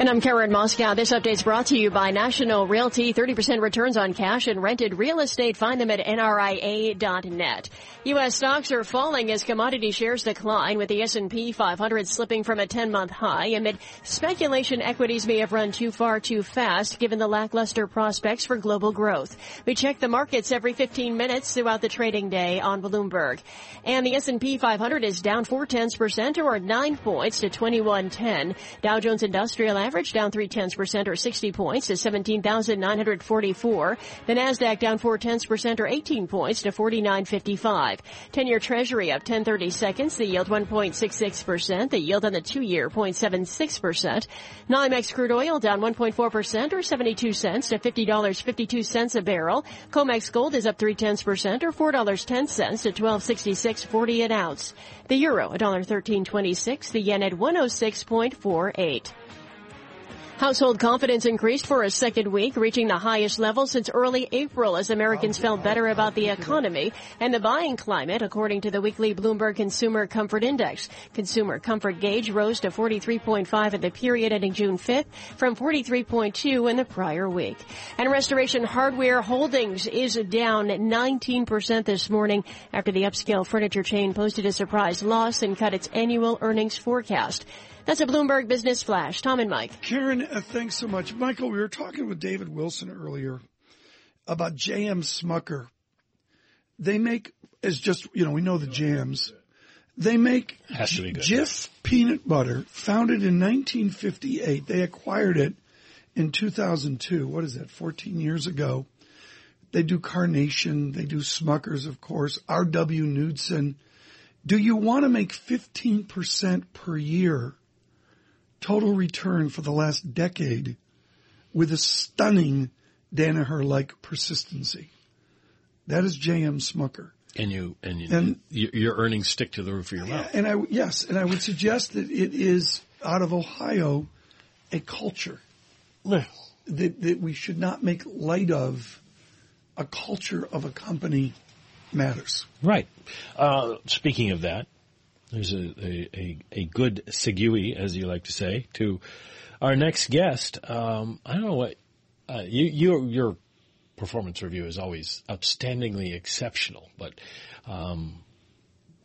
And I'm Karen Moscow. This update is brought to you by National Realty. 30% returns on cash and rented real estate. Find them at nria.net. U.S. stocks are falling as commodity shares decline with the S&P 500 slipping from a 10-month high amid speculation equities may have run too far too fast given the lackluster prospects for global growth. We check the markets every 15 minutes throughout the trading day on Bloomberg. And the S&P 500 is down 4 tenths percent or 9 points to 2110. Dow Jones Industrial average down three tenths percent or 60 points to 17,944. The Nasdaq down four tenths percent or 18 points to 49.55. 10-year Treasury up 10.30 seconds. The yield 1.66 percent. The yield on the two-year 0.76 percent. NYMEX crude oil down 1.4 percent or 72 cents to $50.52 a barrel. COMEX gold is up three tenths percent or $4.10 to 1266.40 an ounce. The euro $1.1326. The yen at 106.48. Household confidence increased for a second week, reaching the highest level since early April as Americans felt better about the economy and the buying climate, according to the weekly Bloomberg Consumer Comfort Index. Consumer comfort gauge rose to 43.5 in the period ending June 5th from 43.2 in the prior week. And Restoration Hardware Holdings is down 19% this morning after the upscale furniture chain posted a surprise loss and cut its annual earnings forecast. That's a Bloomberg Business Flash. Tom and Mike. Karen, uh, thanks so much. Michael, we were talking with David Wilson earlier about J.M. Smucker. They make, as just, you know, we know the jams. They make Has to be good. Jif peanut butter, founded in 1958. They acquired it in 2002. What is that, 14 years ago? They do Carnation. They do Smuckers, of course. R.W. Knudsen. Do you want to make 15% per year total return for the last decade with a stunning Danaher-like persistency. That is J.M. Smucker. And you and, you, And- your your earnings stick to the roof of your mouth. And I, yes, and I would suggest that it is out of Ohio a culture that, that we should not make light of a culture of a company matters. Right. Uh, speaking of that, there's a, a, a, a good segue, as you like to say, to our next guest. Um, I don't know what uh, you, your your performance review is always outstandingly exceptional, but um,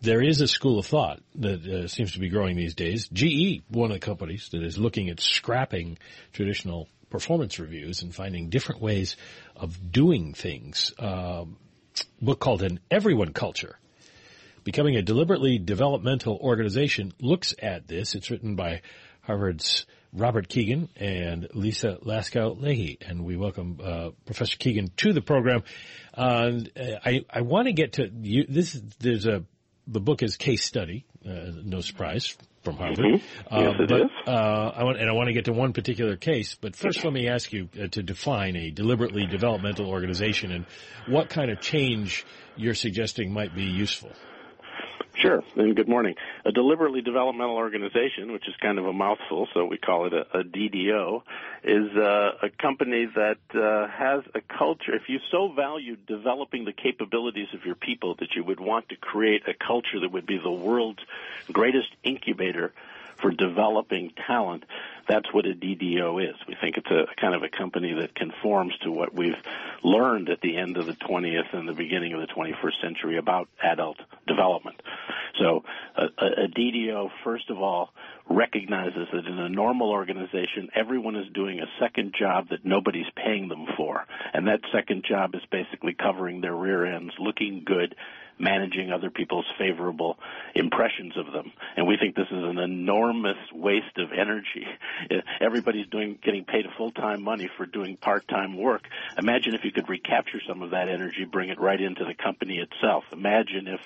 there is a school of thought that uh, seems to be growing these days. GE, one of the companies that is looking at scrapping traditional performance reviews and finding different ways of doing things. Um, book called an Everyone Culture. Becoming a deliberately developmental organization looks at this. It's written by Harvard's Robert Kegan and Lisa Laskow Lahey, and we welcome uh, Professor Kegan to the program. Uh, I I want to get to you. This there's a the book is case study, uh, no surprise from Harvard. Mhm. Yes, it but, is. Uh, I want, and I want to get to one particular case, but first let me ask you uh, to define a deliberately developmental organization and what kind of change you're suggesting might be useful. Sure, and good morning. A deliberately developmental organization, which is kind of a mouthful, so we call it a, a DDO, is uh, a company that uh, has a culture. If you so value developing the capabilities of your people that you would want to create a culture that would be the world's greatest incubator for developing talent, that's what a DDO is. We think it's a kind of a company that conforms to what we've learned at the end of the 20th and the beginning of the 21st century about adult development. So a, a, DDO, first of all, recognizes that in a normal organization, everyone is doing a second job that nobody's paying them for. And that second job is basically covering their rear ends, looking good, managing other people's favorable impressions of them. And we think this is an enormous waste of energy. Everybody's doing getting paid full-time money for doing part-time work. Imagine if you could recapture some of that energy, bring it right into the company itself. Imagine if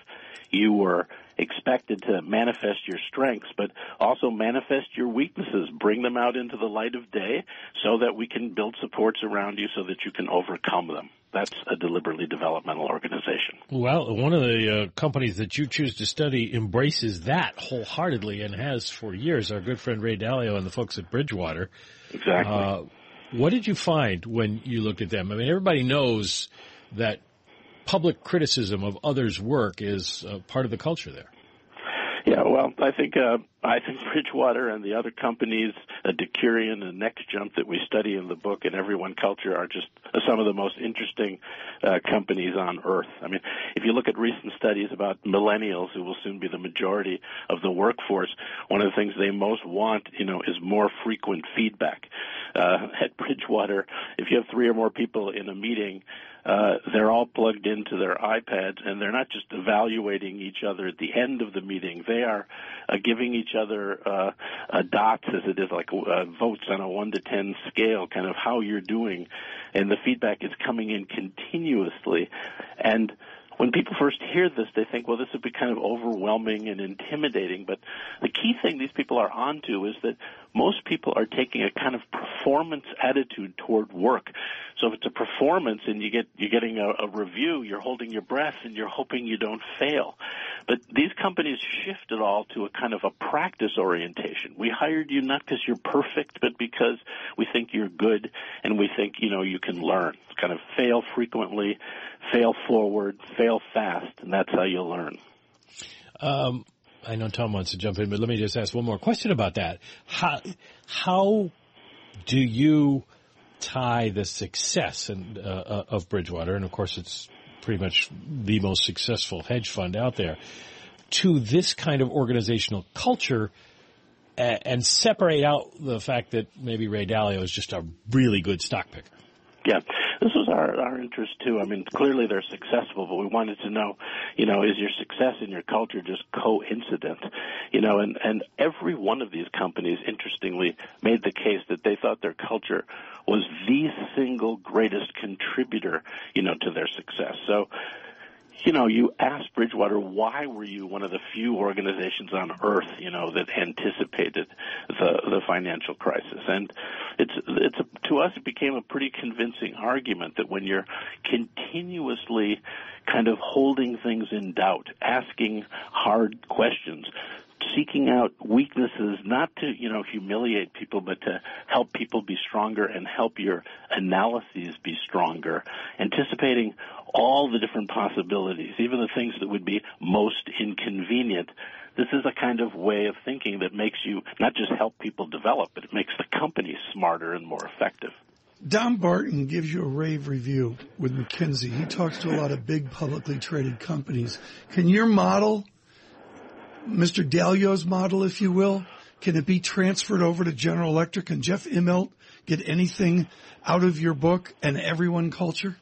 you were expected to manifest your strengths, but also manifest your weaknesses, bring them out into the light of day so that we can build supports around you so that you can overcome them. That's a deliberately developmental organization. Well, one of the uh, companies that you choose to study embraces that wholeheartedly and has for years. Our good friend Ray Dalio and the folks at Bridgewater. Exactly. Uh, what did you find when you looked at them? I mean, everybody knows that public criticism of others' work is uh, part of the culture there. Yeah, well, I think uh, I think Bridgewater and the other companies, Decurion and NextJump that we study in the book and Everyone Culture are just some of the most interesting uh, companies on earth. I mean, if you look at recent studies about millennials, who will soon be the majority of the workforce, one of the things they most want, you know, is more frequent feedback. Uh, at Bridgewater, if you have three or more people in a meeting, uh, they're all plugged into their iPads and they're not just evaluating each other at the end of the meeting. They are uh, giving each other uh, uh, dots as it is like uh, votes on a one to ten scale, kind of how you're doing, and the feedback is coming in continuously, and when people first hear this, they think, well, this would be kind of overwhelming and intimidating. But the key thing these people are onto is that most people are taking a kind of performance attitude toward work. So if it's a performance and you get you're getting a, a review, you're holding your breath and you're hoping you don't fail. But these companies shift it all to a kind of a practice orientation. We hired you not because you're perfect, but because we think you're good and we think you know you can learn. Kind of fail frequently, fail forward, fail fast, and that's how you learn. Um, I know Tom wants to jump in, but let me just ask one more question about that. How how do you tie the success and, uh, uh, of Bridgewater, and of course it's pretty much the most successful hedge fund out there, to this kind of organizational culture and separate out the fact that maybe Ray Dalio is just a really good stock picker? Yeah, our our interest too. I mean, clearly they're successful, but we wanted to know, you know, is your success in your culture just coincident? You know, and and every one of these companies, interestingly, made the case that they thought their culture was the single greatest contributor, you know, to their success. So you know, you asked Bridgewater, why were you one of the few organizations on earth, you know, that anticipated the the financial crisis? And it's it's a, to us it became a pretty convincing argument that when you're continuously kind of holding things in doubt, asking hard questions, seeking out weaknesses, not to, you know, humiliate people, but to help people be stronger and help your analyses be stronger, anticipating all the different possibilities, even the things that would be most inconvenient. This is a kind of way of thinking that makes you not just help people develop, but it makes the company smarter and more effective. Don Barton gives you a rave review with McKinsey. He talks to a lot of big publicly traded companies. Can your model Mr. Dalio's model, if you will? Can it be transferred over to General Electric Can Jeff Immelt get anything out of your book and everyone culture?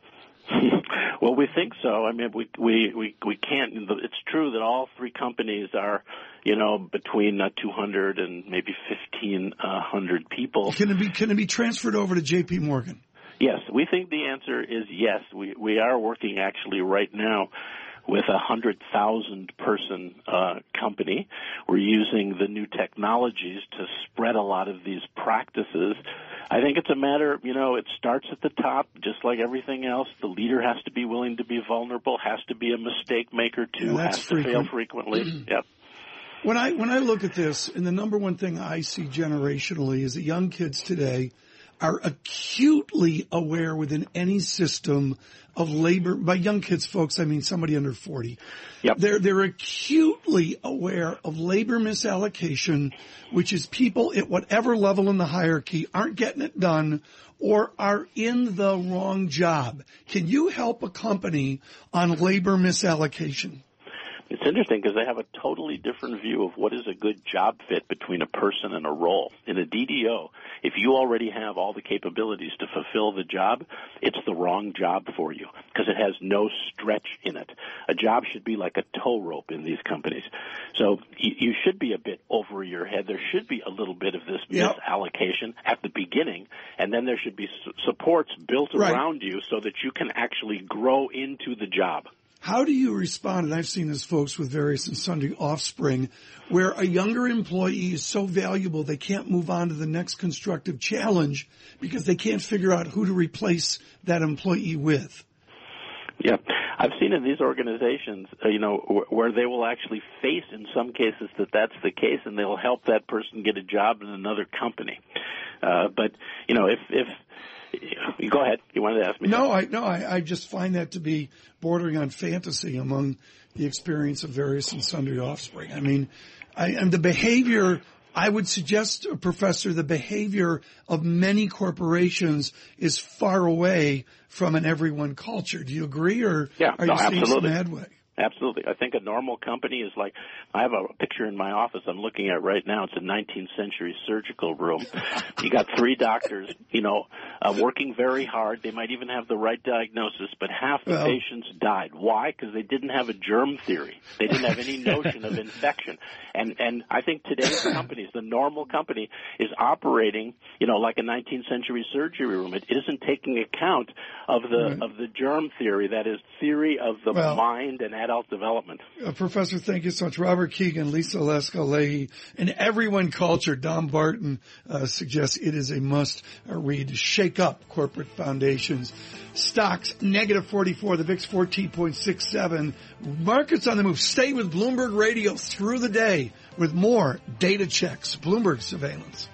Well, we think so. I mean, we we we we can't. It's true that all three companies are, you know, between uh, 200 and maybe 1500 people. Can it be can it be transferred over to J.P. Morgan? Yes, we think the answer is yes. We we are working actually right now with a hundred thousand person uh, company. We're using the new technologies to spread a lot of these practices. I think it's a matter, you know, it starts at the top, just like everything else. The leader has to be willing to be vulnerable, has to be a mistake maker too, has frequent. to fail frequently. yep. When I when I look at this, and the number one thing I see generationally is that young kids today are acutely aware within any system of labor. By young kids, folks, I mean somebody under 40. Yep. They're, they're acutely aware of labor misallocation, which is people at whatever level in the hierarchy aren't getting it done or are in the wrong job. Can you help a company on labor misallocation? It's interesting because they have a totally different view of what is a good job fit between a person and a role. In a DDO, if you already have all the capabilities to fulfill the job, it's the wrong job for you because it has no stretch in it. A job should be like a tow rope in these companies. So you, should be a bit over your head. There should be a little bit of this yep. misallocation at the beginning, and then there should be supports built right. around you so that you can actually grow into the job. How do you respond? And I've seen this folks with various and sundry offspring where a younger employee is so valuable they can't move on to the next constructive challenge because they can't figure out who to replace that employee with. Yeah, I've seen in these organizations, uh, you know, where they will actually face, in some cases, that that's the case, and they'll help that person get a job in another company. Uh, but you know, if if you go ahead. You wanted to ask me? No, I no, I, I just find that to be bordering on fantasy among the experience of various and sundry offspring. I mean, I, and the behavior. I would suggest, Professor, the behavior of many corporations is far away from an everyone culture. Do you agree, or yeah, are no, you seeing absolutely. some headway? Absolutely. I think a normal company is like, I have a picture in my office I'm looking at right now. It's a 19th century surgical room. you got three doctors, you know, uh, working very hard. They might even have the right diagnosis, but half the Well- patients died. Why? Because they didn't have a germ theory. They didn't have any notion of infection. And, and I think today's companies, the normal company is operating, you know, like a 19th century surgery room. It isn't taking account of the, of the germ theory, that is theory of the Well- mind and adult development. Uh, Professor, thank you so much. Robert Kegan, Lisa Laskow Lahey, and everyone culture. Don Barton uh, suggests it is a must uh, read. Shake up corporate foundations. Stocks negative 44, the VIX 14.67. Markets on the move. Stay with Bloomberg Radio through the day with more data checks. Bloomberg surveillance.